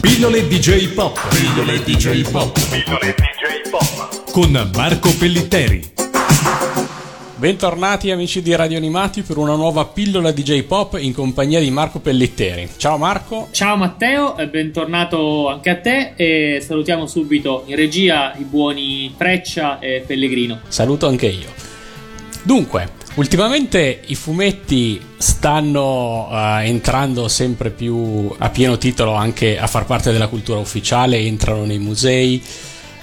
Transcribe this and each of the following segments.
Pillole DJ Pop. Pillole DJ Pop. Pillole DJ Pop. Con Marco Pellitteri. Bentornati amici di Radio Animati per una nuova pillola DJ Pop in compagnia di Marco Pellitteri. Ciao Marco. Ciao Matteo e bentornato anche a te e salutiamo subito in regia i buoni Freccia e Pellegrino. Saluto anche io. Dunque, ultimamente i fumetti stanno uh, entrando sempre più a pieno titolo anche a far parte della cultura ufficiale, entrano nei musei.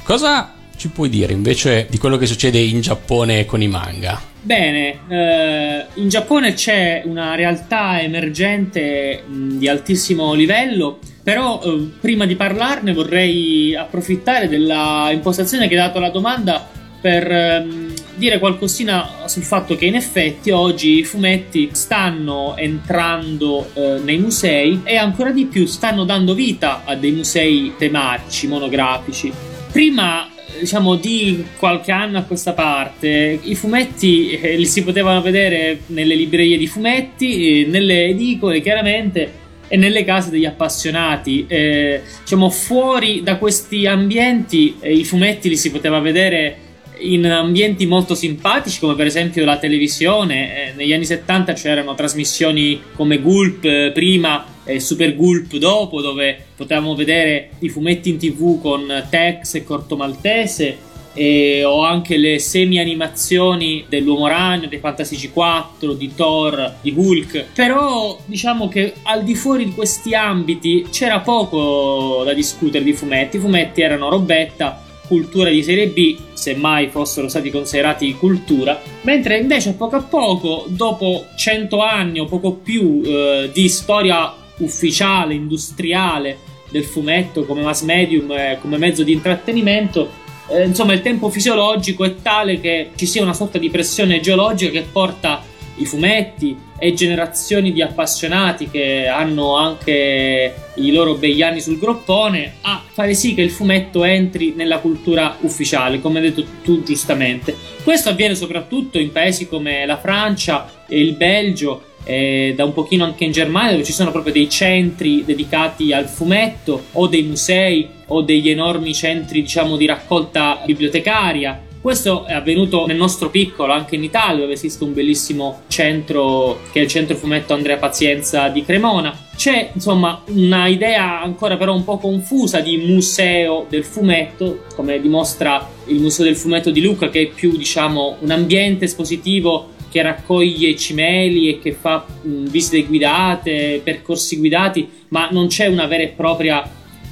Cosa ci puoi dire invece di quello che succede in Giappone con i manga? Bene, eh, in Giappone c'è una realtà emergente mh, di altissimo livello, però eh, prima di parlarne vorrei approfittare della impostazione che ha dato la domanda per ehm, dire qualcosina sul fatto che in effetti oggi i fumetti stanno entrando eh, nei musei e ancora di più stanno dando vita a dei musei tematici, monografici. Prima diciamo di qualche anno a questa parte i fumetti eh, li si potevano vedere nelle librerie di fumetti, eh, nelle edicole chiaramente e nelle case degli appassionati. Eh, diciamo fuori da questi ambienti eh, i fumetti li si poteva vedere in ambienti molto simpatici come per esempio la televisione. Eh, negli anni 70 c'erano trasmissioni come Gulp eh, prima e Super Gulp dopo dove potevamo vedere i fumetti in tv con Tex e Corto Maltese e ho anche le semi-animazioni dell'Uomo Ragno, dei Fantasy 4, di Thor, di Hulk. Però diciamo che al di fuori di questi ambiti c'era poco da discutere di fumetti. I fumetti erano robetta cultura di serie B, se mai fossero stati considerati cultura, mentre invece a poco a poco, dopo 100 anni o poco più eh, di storia ufficiale, industriale del fumetto come mass medium, eh, come mezzo di intrattenimento, eh, insomma il tempo fisiologico è tale che ci sia una sorta di pressione geologica che porta i fumetti e generazioni di appassionati che hanno anche i loro begli anni sul groppone a fare sì che il fumetto entri nella cultura ufficiale, come hai detto tu giustamente. Questo avviene soprattutto in paesi come la Francia e il Belgio e da un pochino anche in Germania dove ci sono proprio dei centri dedicati al fumetto o dei musei o degli enormi centri diciamo di raccolta bibliotecaria questo è avvenuto nel nostro piccolo, anche in Italia, dove esiste un bellissimo centro che è il centro fumetto Andrea Pazienza di Cremona. C'è insomma una idea ancora però un po' confusa di museo del fumetto, come dimostra il Museo del Fumetto di Lucca, che è più diciamo un ambiente espositivo che raccoglie cimeli e che fa visite guidate, percorsi guidati, ma non c'è una vera e propria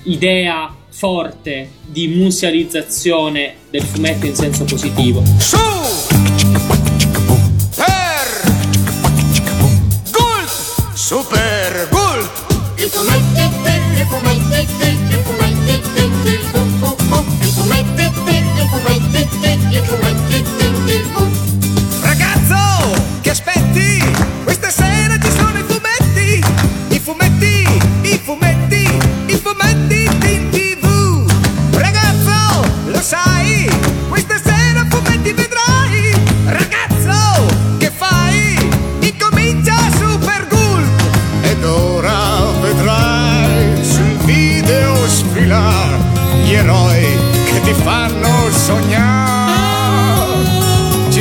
idea forte di musealizzazione del fumetto in senso positivo. Su! Per! Gulp! Super Gulp! I fumetti per, i fumetti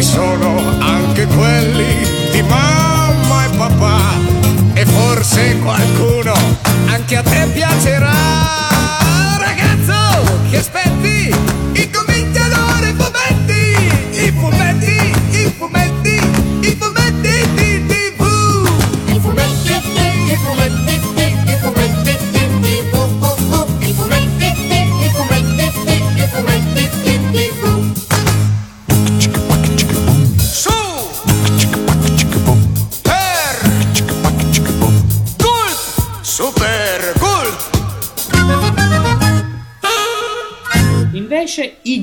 Sono anche quelli di mamma e papà e forse qualcuno anche a te piacerà. Ragazzo, che aspetti? Incominciano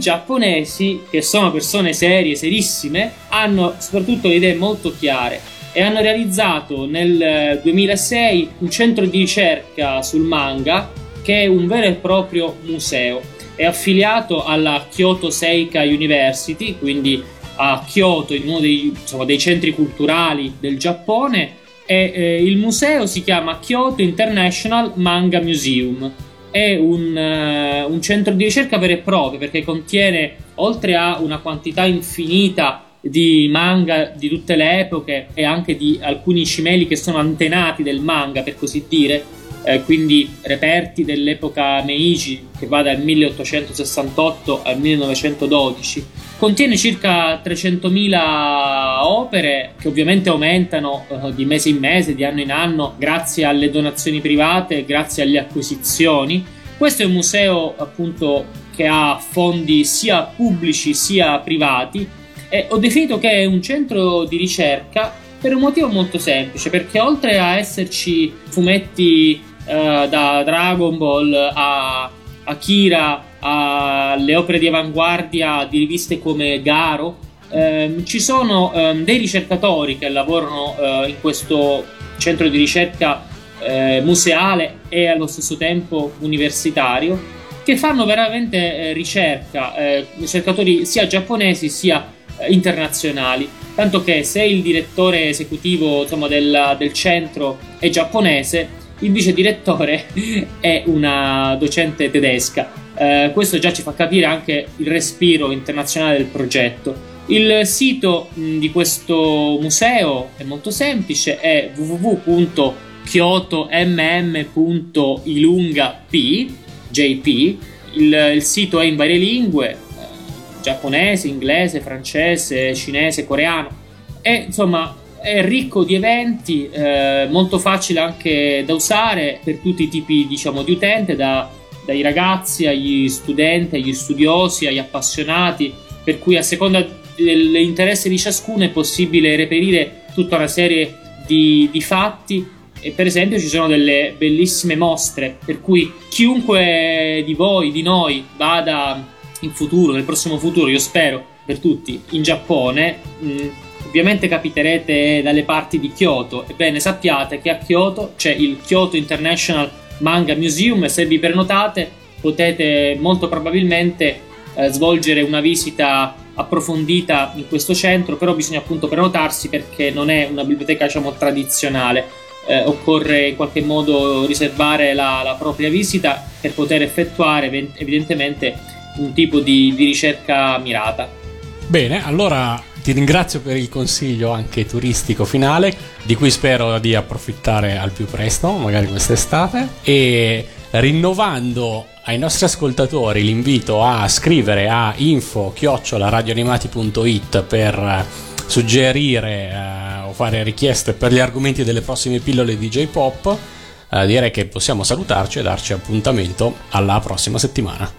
giapponesi, che sono persone serie, serissime, hanno soprattutto le idee molto chiare e hanno realizzato nel eh, 2006 un centro di ricerca sul manga che è un vero e proprio museo. È affiliato alla Kyoto Seika University, quindi a Kyoto, in uno dei, insomma, dei centri culturali del Giappone, e eh, il museo si chiama Kyoto International Manga Museum è un, eh, un centro di ricerca vero e proprio perché contiene, oltre a una quantità infinita di manga di tutte le epoche e anche di alcuni cimeli che sono antenati del manga, per così dire, eh, quindi reperti dell'epoca Meiji che va dal 1868 al 1912. Contiene circa 300.000 opere che ovviamente aumentano eh, di mese in mese, di anno in anno, grazie alle donazioni private, grazie alle acquisizioni. Questo è un museo appunto che ha fondi sia pubblici sia privati e ho definito che è un centro di ricerca per un motivo molto semplice, perché oltre a esserci fumetti eh, da Dragon Ball a Akira alle opere di avanguardia di riviste come Garo, ehm, ci sono ehm, dei ricercatori che lavorano eh, in questo centro di ricerca eh, museale e allo stesso tempo universitario che fanno veramente eh, ricerca, eh, ricercatori sia giapponesi sia eh, internazionali. Tanto che se il direttore esecutivo insomma, del, del centro è giapponese, il vice direttore è una docente tedesca. Eh, questo già ci fa capire anche il respiro internazionale del progetto. Il sito di questo museo è molto semplice, è www.kyotomm.ilungap.jp. Il, il sito è in varie lingue, eh, giapponese, inglese, francese, cinese, coreano e insomma è ricco di eventi, eh, molto facile anche da usare per tutti i tipi diciamo, di utente, da, dai ragazzi agli studenti, agli studiosi, agli appassionati, per cui a seconda dell'interesse di ciascuno è possibile reperire tutta una serie di, di fatti. E per esempio ci sono delle bellissime mostre per cui chiunque di voi, di noi vada in futuro, nel prossimo futuro, io spero per tutti, in Giappone, mh, ovviamente capiterete dalle parti di Kyoto. Ebbene, sappiate che a Kyoto c'è il Kyoto International Manga Museum e se vi prenotate potete molto probabilmente eh, svolgere una visita approfondita in questo centro, però bisogna appunto prenotarsi perché non è una biblioteca diciamo tradizionale. Eh, occorre in qualche modo riservare la, la, propria visita per poter effettuare evidentemente un tipo di, di ricerca mirata. Bene, allora ti ringrazio per il consiglio anche turistico finale, di cui spero di approfittare al più presto, magari quest'estate, e rinnovando ai nostri ascoltatori l'invito a scrivere a info-radioanimati.it per suggerire eh, o fare richieste per gli argomenti delle prossime pillole di J-Pop, eh, direi che possiamo salutarci e darci appuntamento alla prossima settimana.